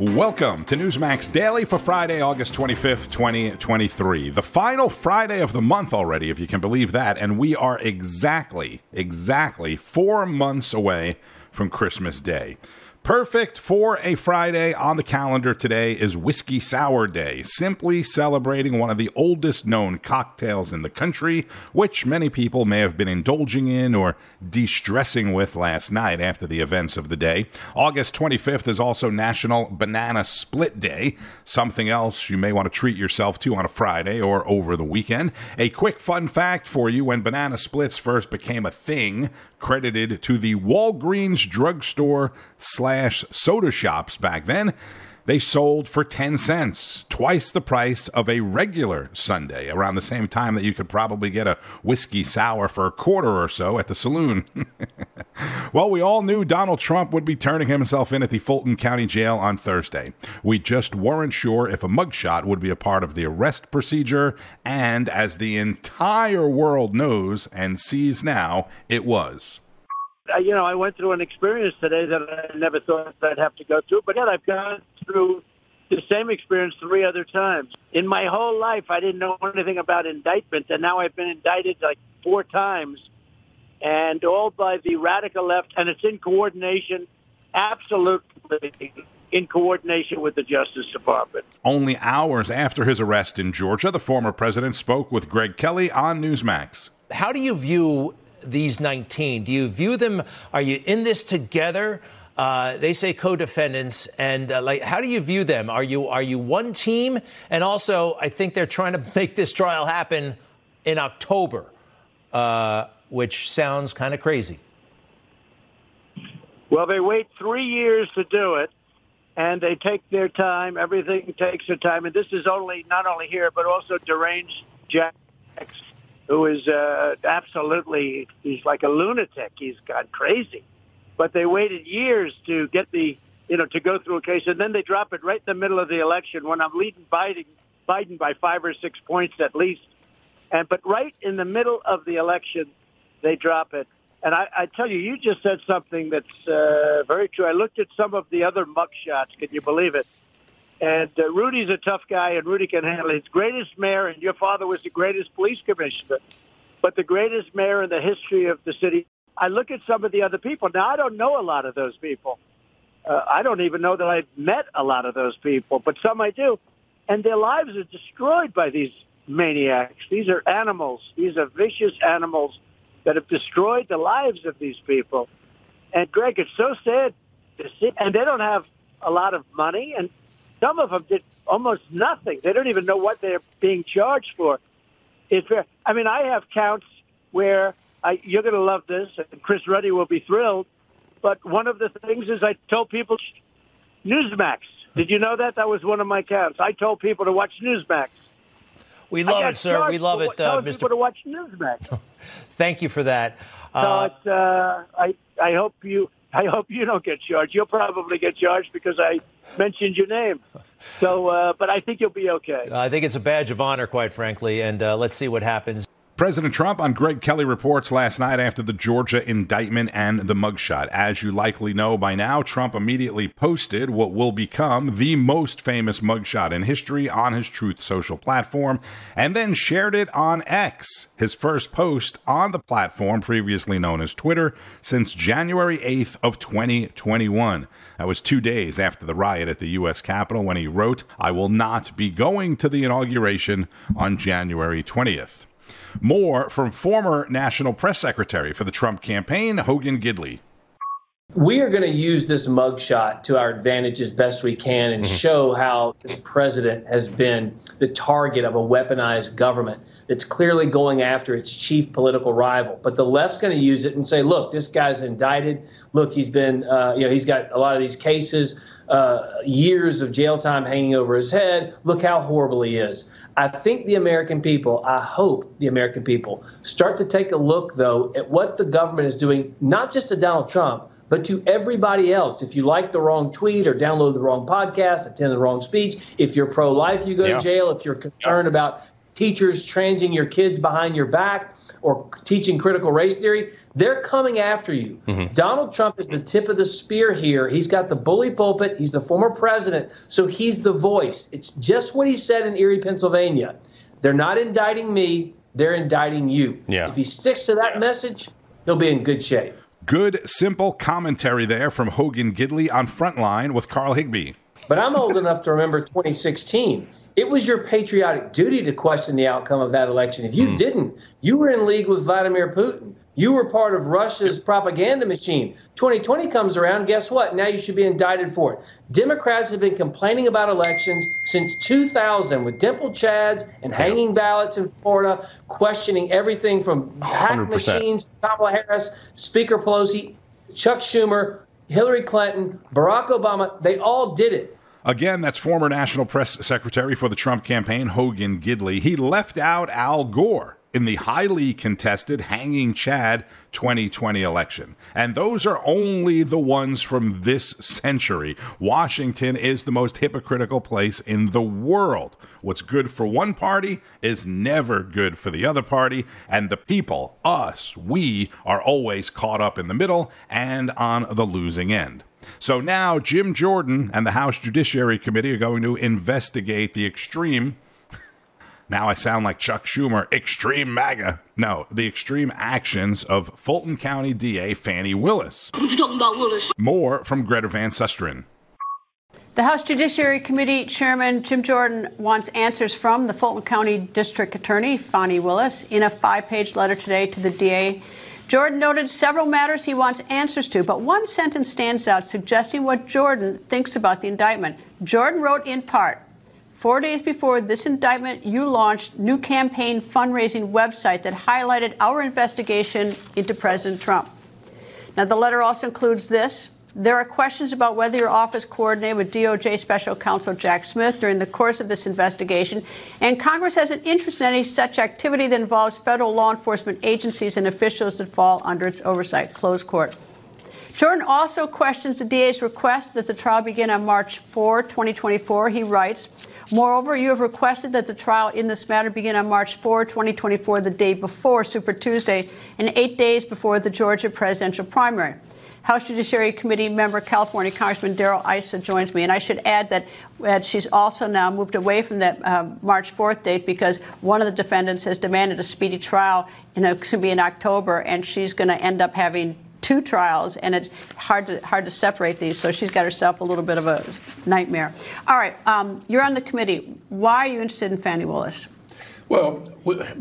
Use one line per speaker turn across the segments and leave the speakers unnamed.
Welcome to Newsmax Daily for Friday, August 25th, 2023. The final Friday of the month already, if you can believe that, and we are exactly, exactly four months away from Christmas Day. Perfect for a Friday on the calendar today is Whiskey Sour Day, simply celebrating one of the oldest known cocktails in the country, which many people may have been indulging in or de stressing with last night after the events of the day. August 25th is also National Banana Split Day, something else you may want to treat yourself to on a Friday or over the weekend. A quick fun fact for you when banana splits first became a thing, credited to the Walgreens drugstore slash soda shops back then. They sold for 10 cents, twice the price of a regular sundae, around the same time that you could probably get a whiskey sour for a quarter or so at the saloon. well, we all knew Donald Trump would be turning himself in at the Fulton County Jail on Thursday. We just weren't sure if a mugshot would be a part of the arrest procedure, and as the entire world knows and sees now, it was Uh,
you know, I went through an experience today that I never thought I'd have to go through, but yet I've gone through the same experience three other times. In my whole life, I didn't know anything about indictment, and now I've been indicted like four times, and all by the radical left, and it's in coordination, absolutely in coordination with the Justice Department.
Only hours after his arrest in Georgia, the former president spoke with Greg Kelly on Newsmax.
How do you view these 19? Do you view them? Are you in this together? Uh, they say co-defendants, and uh, like, how do you view them? Are you are you one team? And also, I think they're trying to make this trial happen in October, uh, which sounds kind of crazy.
Well, they wait three years to do it, and they take their time. Everything takes their time, and this is only not only here but also deranged Jacks who is uh, absolutely, he's like a lunatic. He's gone crazy. But they waited years to get the, you know, to go through a case, and then they drop it right in the middle of the election when I'm leading Biden, Biden by five or six points at least. And but right in the middle of the election, they drop it. And I, I tell you, you just said something that's uh, very true. I looked at some of the other mugshots. Can you believe it? And uh, Rudy's a tough guy, and Rudy can handle it. His greatest mayor, and your father was the greatest police commissioner, but the greatest mayor in the history of the city. I look at some of the other people. Now, I don't know a lot of those people. Uh, I don't even know that I've met a lot of those people, but some I do. And their lives are destroyed by these maniacs. These are animals. These are vicious animals that have destroyed the lives of these people. And Greg, it's so sad to see. And they don't have a lot of money. And some of them did almost nothing. They don't even know what they're being charged for. It's fair. I mean, I have counts where I, you're going to love this, and Chris Ruddy will be thrilled. But one of the things is I told people Newsmax. Did you know that? That was one of my counts. I told people to watch Newsmax.
We love it, sir. We love it, uh,
Mr. People to watch Newsmax.
Thank you for that.
Uh, so uh, I I hope you I hope you don't get charged. You'll probably get charged because I mentioned your name. So, uh, but I think you'll be okay.
I think it's a badge of honor, quite frankly, and uh, let's see what happens.
President Trump on Greg Kelly reports last night after the Georgia indictment and the mugshot. As you likely know by now, Trump immediately posted what will become the most famous mugshot in history on his Truth Social platform and then shared it on X, his first post on the platform previously known as Twitter since January 8th of 2021. That was 2 days after the riot at the US Capitol when he wrote, "I will not be going to the inauguration on January 20th." More from former National Press Secretary for the Trump campaign, Hogan Gidley.
We are going to use this mugshot to our advantage as best we can and mm-hmm. show how this president has been the target of a weaponized government that's clearly going after its chief political rival. But the left's going to use it and say, look, this guy's indicted. Look, he's been, uh, you know, he's got a lot of these cases, uh, years of jail time hanging over his head. Look how horrible he is. I think the American people, I hope the American people start to take a look, though, at what the government is doing, not just to Donald Trump but to everybody else. If you like the wrong tweet or download the wrong podcast, attend the wrong speech, if you're pro life, you go yeah. to jail. If you're concerned yeah. about teachers transing your kids behind your back or teaching critical race theory, they're coming after you. Mm-hmm. Donald Trump is the tip of the spear here. He's got the bully pulpit. He's the former president, so he's the voice. It's just what he said in Erie, Pennsylvania. They're not indicting me, they're indicting you.
Yeah.
If he sticks to that message, he'll be in good shape.
Good, simple commentary there from Hogan Gidley on Frontline with Carl Higbie.
But I'm old enough to remember 2016. It was your patriotic duty to question the outcome of that election. If you mm. didn't, you were in league with Vladimir Putin. You were part of Russia's propaganda machine. 2020 comes around, guess what? Now you should be indicted for it. Democrats have been complaining about elections since 2000 with dimple chads and hanging ballots in Florida, questioning everything from 100%. hack machines, Kamala Harris, Speaker Pelosi, Chuck Schumer, Hillary Clinton, Barack Obama. They all did it.
Again, that's former National Press Secretary for the Trump campaign, Hogan Gidley. He left out Al Gore in the highly contested Hanging Chad 2020 election. And those are only the ones from this century. Washington is the most hypocritical place in the world. What's good for one party is never good for the other party, and the people, us, we, are always caught up in the middle and on the losing end. So now Jim Jordan and the House Judiciary Committee are going to investigate the extreme. Now I sound like Chuck Schumer, extreme MAGA. No, the extreme actions of Fulton County DA Fani Willis.
What you talking about, Willis?
More from Greta Van Susteren.
The House Judiciary Committee Chairman Jim Jordan wants answers from the Fulton County District Attorney Fani Willis in a five-page letter today to the DA Jordan noted several matters he wants answers to, but one sentence stands out suggesting what Jordan thinks about the indictment. Jordan wrote in part, Four days before this indictment, you launched new campaign fundraising website that highlighted our investigation into President Trump. Now, the letter also includes this. There are questions about whether your office coordinated with DOJ Special Counsel Jack Smith during the course of this investigation, and Congress has an interest in any such activity that involves federal law enforcement agencies and officials that fall under its oversight. Close court. Jordan also questions the DA's request that the trial begin on March 4, 2024. He writes, Moreover, you have requested that the trial in this matter begin on March 4, 2024, the day before Super Tuesday, and eight days before the Georgia presidential primary. House Judiciary Committee member, California Congressman Darrell Issa joins me. And I should add that, that she's also now moved away from that uh, March 4th date because one of the defendants has demanded a speedy trial. You know, it's going to be in October, and she's going to end up having two trials, and it's hard to hard to separate these. So she's got herself a little bit of a nightmare. All right, um, you're on the committee. Why are you interested in Fani Willis?
Well,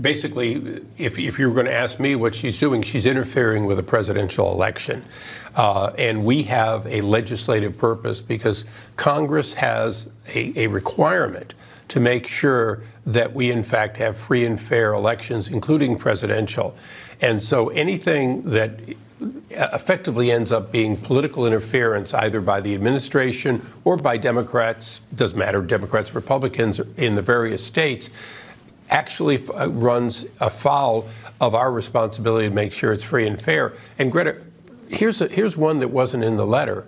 basically, if, if you were going to ask me what she's doing, she's interfering with a presidential election. Uh, and we have a legislative purpose because Congress has a, a requirement to make sure that we, in fact, have free and fair elections, including presidential. And so anything that effectively ends up being political interference either by the administration or by Democrats, doesn't matter, Democrats, Republicans in the various states, actually uh, runs afoul of our responsibility to make sure it's free and fair. And Greta, here's, a, here's one that wasn't in the letter.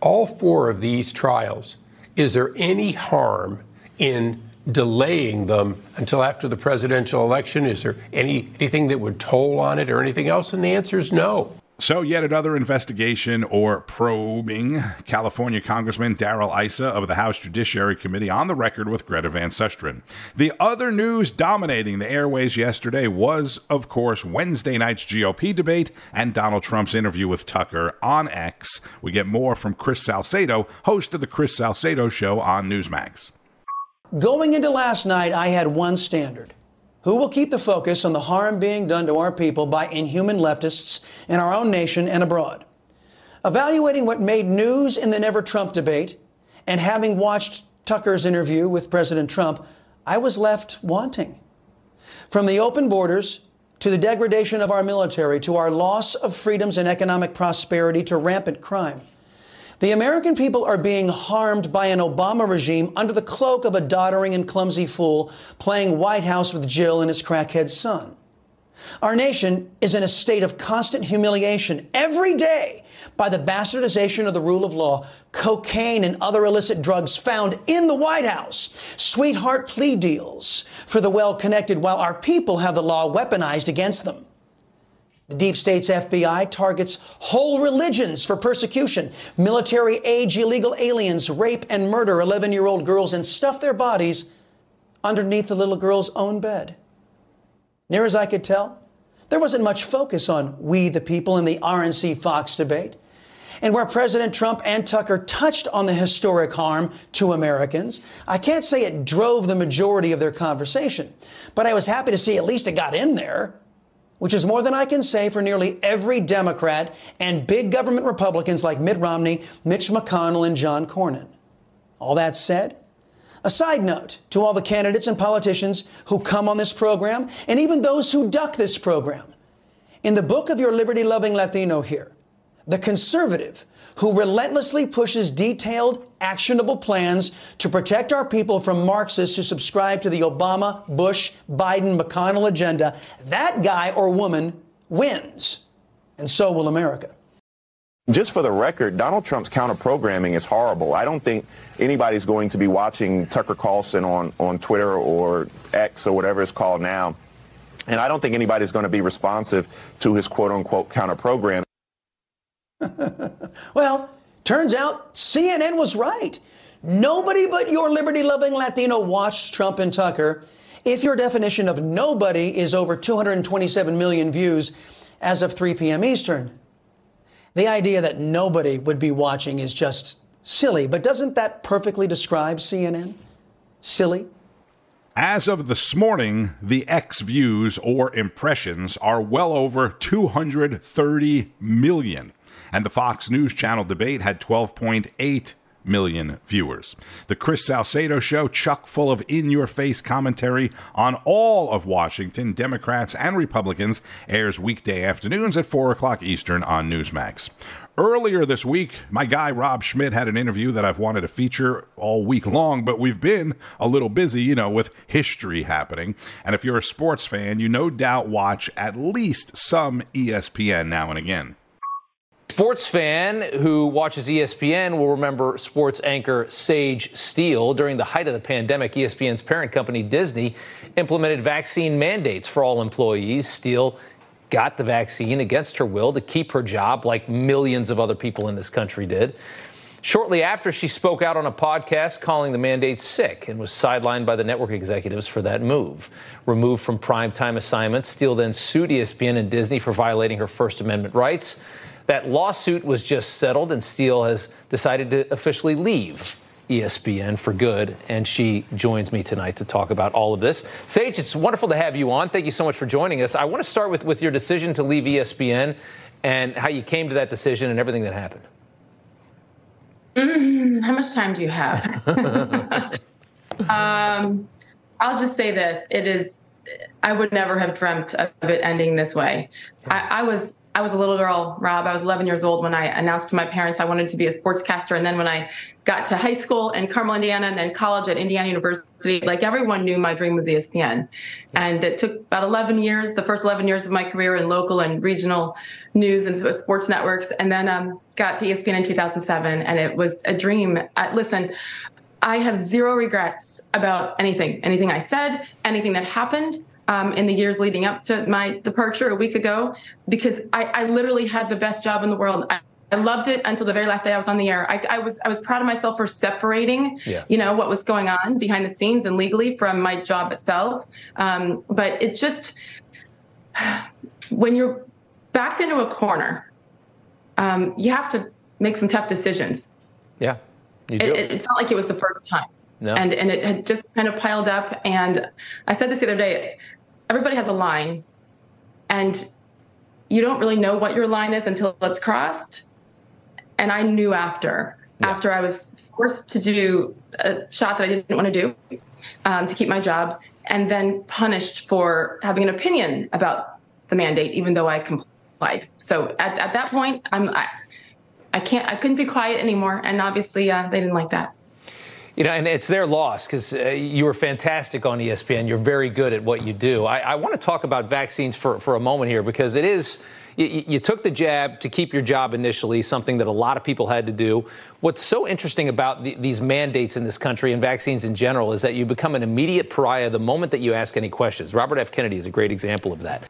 All four of these trials, is there any harm in delaying them until after the presidential election? Is there any, anything that would toll on it or anything else? And the answer is no.
So, yet another investigation or probing. California Congressman Darrell Issa of the House Judiciary Committee on the record with Greta Van Susteren. The other news dominating the airways yesterday was, of course, Wednesday night's GOP debate and Donald Trump's interview with Tucker on X. We get more from Chris Salcedo, host of The Chris Salcedo Show on Newsmax.
Going into last night, I had one standard who will keep the focus on the harm being done to our people by inhuman leftists in our own nation and abroad? Evaluating what made news in the Never Trump debate and having watched Tucker's interview with President Trump, I was left wanting. From the open borders to the degradation of our military to our loss of freedoms and economic prosperity to rampant crime. The American people are being harmed by an Obama regime under the cloak of a doddering and clumsy fool playing White House with Jill and his crackhead son. Our nation is in a state of constant humiliation every day by the bastardization of the rule of law, cocaine and other illicit drugs found in the White House, sweetheart plea deals for the well connected while our people have the law weaponized against them. The deep state's FBI targets whole religions for persecution, military age illegal aliens rape and murder 11 year old girls and stuff their bodies underneath the little girl's own bed. Near as I could tell, there wasn't much focus on we the people in the RNC Fox debate. And where President Trump and Tucker touched on the historic harm to Americans, I can't say it drove the majority of their conversation, but I was happy to see at least it got in there which is more than I can say for nearly every Democrat and big government Republicans like Mitt Romney, Mitch McConnell, and John Cornyn. All that said, a side note to all the candidates and politicians who come on this program, and even those who duck this program. In the book of your liberty loving Latino here, the conservative who relentlessly pushes detailed, actionable plans to protect our people from Marxists who subscribe to the Obama, Bush, Biden, McConnell agenda, that guy or woman wins. And so will America.
Just for the record, Donald Trump's counter programming is horrible. I don't think anybody's going to be watching Tucker Carlson on, on Twitter or X or whatever it's called now. And I don't think anybody's going to be responsive to his quote unquote counter program.
well, turns out CNN was right. Nobody but your liberty loving Latino watched Trump and Tucker. If your definition of nobody is over 227 million views as of 3 p.m. Eastern, the idea that nobody would be watching is just silly. But doesn't that perfectly describe CNN? Silly.
As of this morning, the X views or impressions are well over 230 million and the Fox News Channel debate had 12.8 million viewers. The Chris Salcedo show, chock full of in your face commentary on all of Washington, Democrats and Republicans, airs weekday afternoons at 4 o'clock Eastern on Newsmax. Earlier this week, my guy Rob Schmitt had an interview that I've wanted to feature all week long, but we've been a little busy, you know, with history happening. And if you're a sports fan, you no doubt watch at least some ESPN now and again.
Sports fan who watches ESPN will remember sports anchor Sage Steele. During the height of the pandemic, ESPN's parent company, Disney, implemented vaccine mandates for all employees. Steele got the vaccine against her will to keep her job, like millions of other people in this country did. Shortly after, she spoke out on a podcast calling the mandate sick and was sidelined by the network executives for that move. Removed from primetime assignments, Steele then sued ESPN and Disney for violating her First Amendment rights. That lawsuit was just settled, and Steele has decided to officially leave ESPN for good, and she joins me tonight to talk about all of this. Sage, it's wonderful to have you on. Thank you so much for joining us. I want to start with, with your decision to leave ESPN and how you came to that decision and everything that happened.
Mm, how much time do you have? um, I'll just say this: it is. I would never have dreamt of it ending this way. I, I was I was a little girl, Rob. I was 11 years old when I announced to my parents I wanted to be a sportscaster. And then when I got to high school in Carmel, Indiana, and then college at Indiana University, like everyone knew my dream was ESPN. And it took about 11 years, the first 11 years of my career in local and regional news and sports networks. And then um, got to ESPN in 2007. And it was a dream. Uh, listen, I have zero regrets about anything, anything I said, anything that happened um, in the years leading up to my departure a week ago because I, I literally had the best job in the world. I, I loved it until the very last day I was on the air. I, I was I was proud of myself for separating, yeah. you know, what was going on behind the scenes and legally from my job itself. Um, but it just when you're backed into a corner, um, you have to make some tough decisions.
Yeah,
it, it, it's not like it was the first time. No. And and it had just kind of piled up. And I said this the other day everybody has a line and you don't really know what your line is until it's crossed. And I knew after, yeah. after I was forced to do a shot that I didn't want to do um, to keep my job, and then punished for having an opinion about the mandate, even though I complied. So at, at that point, I'm I, I can't I couldn't be quiet anymore, and obviously uh, they didn't like that.
You know, and it's their loss because uh, you were fantastic on ESPN. You're very good at what you do. I, I want to talk about vaccines for, for a moment here because it is you, took the jab to keep your job initially, something that a lot of people had to do. What's so interesting about the, these mandates in this country and vaccines in general is that you become an immediate pariah the moment that you ask any questions. Robert F. Kennedy is a great example of that.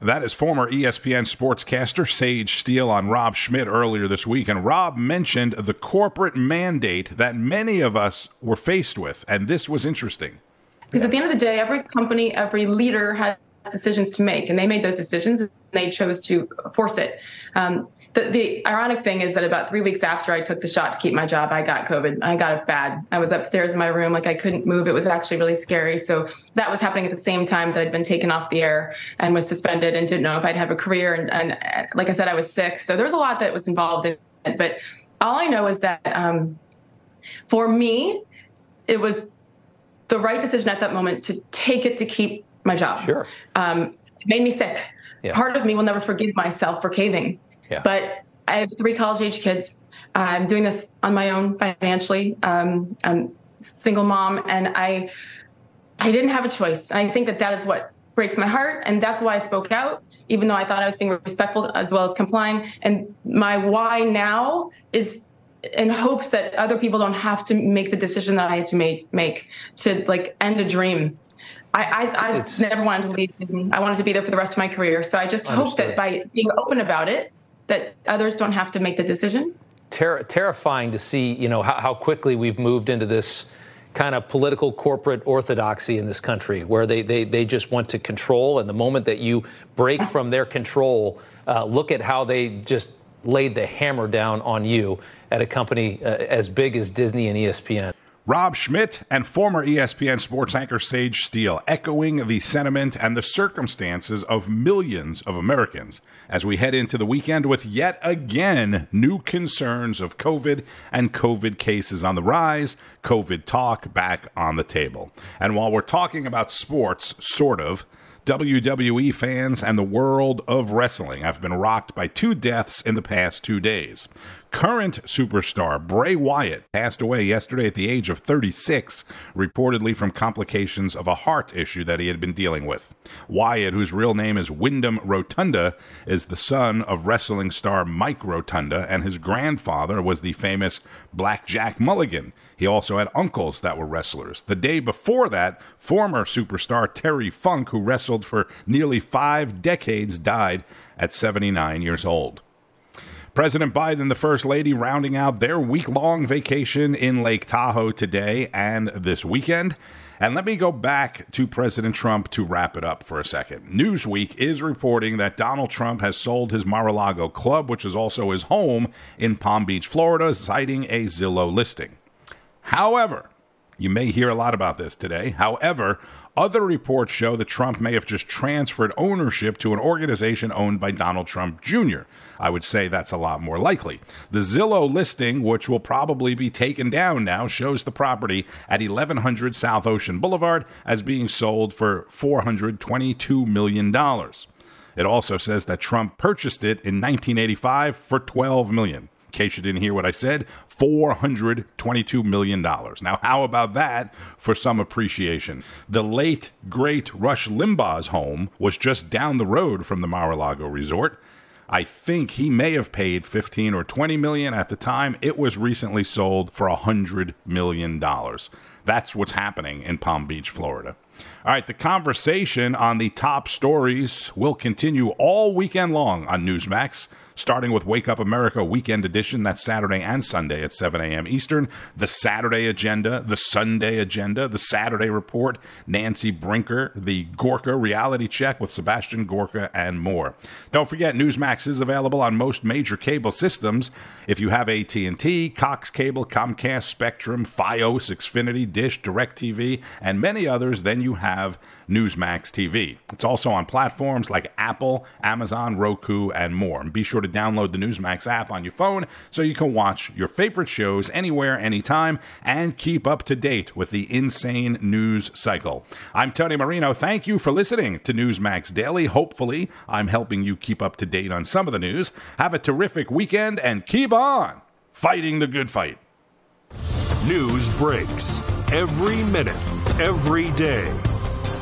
That is former ESPN sportscaster Sage Steele on Rob Schmitt earlier this week. And Rob mentioned the corporate mandate that many of us were faced with. And this was interesting.
Because at the end of the day, every company, every leader has decisions to make, and they made those decisions and they chose to force it. Um, the, the, ironic thing is that about three weeks after I took the shot to keep my job, I got COVID. I got it bad. I was upstairs in my room, like I couldn't move. It was actually really scary. So that was happening at the same time that I'd been taken off the air and was suspended and didn't know if I'd have a career. And, and like I said, I was sick. So there was a lot that was involved in it. But all I know is that um, for me, it was the right decision at that moment to take it to keep my job.
Sure.
Um, it made me sick. Yeah. Part of me will never forgive myself for caving. Yeah. But I have three college age kids. I'm doing this on my own financially. Um, I'm single mom, and I I didn't have a choice. And I think that that is what breaks my heart, and that's why I spoke out, even though I thought I was being respectful as well as complying. And my why now is in hopes that other people don't have to make the decision that I had to make make to like end a dream I, I, I never wanted to leave. I wanted to be there for the rest of my career. So I just hope that by being open about it, that others don't have to make the decision.
Ter- terrifying to see, you know, how, how quickly we've moved into this kind of political corporate orthodoxy in this country, where they, they, they just want to control. And the moment that you break from their control, uh, look at how they just laid the hammer down on you at a company uh, as big as Disney and ESPN.
Rob Schmitt and former ESPN sports anchor Sage Steele echoing the sentiment and the circumstances of millions of Americans as we head into the weekend with yet again new concerns of COVID and COVID cases on the rise, COVID talk back on the table. And while we're talking about sports, sort of, WWE fans and the world of wrestling have been rocked by two deaths in the past two days. Current superstar Bray Wyatt passed away yesterday at the age of 36, reportedly from complications of a heart issue that he had been dealing with. Wyatt, whose real name is Wyndham Rotunda, is the son of wrestling star Mike Rotunda, and his grandfather was the famous Black Jack Mulligan. He also had uncles that were wrestlers. The day before that, former superstar Terry Funk, who wrestled for nearly five decades, died at 79 years old. President Biden and the First Lady rounding out their week long vacation in Lake Tahoe today and this weekend. And let me go back to President Trump to wrap it up for a second. Newsweek is reporting that Donald Trump has sold his Mar a Lago club, which is also his home in Palm Beach, Florida, citing a Zillow listing. However, you may hear a lot about this today. However, other reports show that Trump may have just transferred ownership to an organization owned by Donald Trump Jr. I would say that's a lot more likely. The Zillow listing, which will probably be taken down now, shows the property at 1100 South Ocean Boulevard as being sold for $422 million. It also says that Trump purchased it in 1985 for $12 million case you didn't hear what I said, $422 million. Now, how about that for some appreciation? The late, great Rush Limbaugh's home was just down the road from the Mar a Lago resort. I think he may have paid 15 or 20 million at the time. It was recently sold for 100 million dollars. That's what's happening in Palm Beach, Florida. All right, the conversation on the top stories will continue all weekend long on Newsmax starting with Wake Up America Weekend Edition. That's Saturday and Sunday at 7 a.m. Eastern. The Saturday agenda, the Sunday agenda, the Saturday report, Nancy Brinker, the Gorka reality check with Sebastian Gorka, and more. Don't forget, Newsmax is available on most major cable systems. If you have AT&T, Cox Cable, Comcast, Spectrum, FiOS, Xfinity, Dish, DirecTV, and many others, then you have Newsmax TV. It's also on platforms like Apple, Amazon, Roku, and more. And be sure to download the Newsmax app on your phone so you can watch your favorite shows anywhere, anytime, and keep up to date with the insane news cycle. I'm Tony Marino. Thank you for listening to Newsmax Daily. Hopefully, I'm helping you keep up to date on some of the news. Have a terrific weekend and keep on fighting the good fight.
News breaks every minute, every day.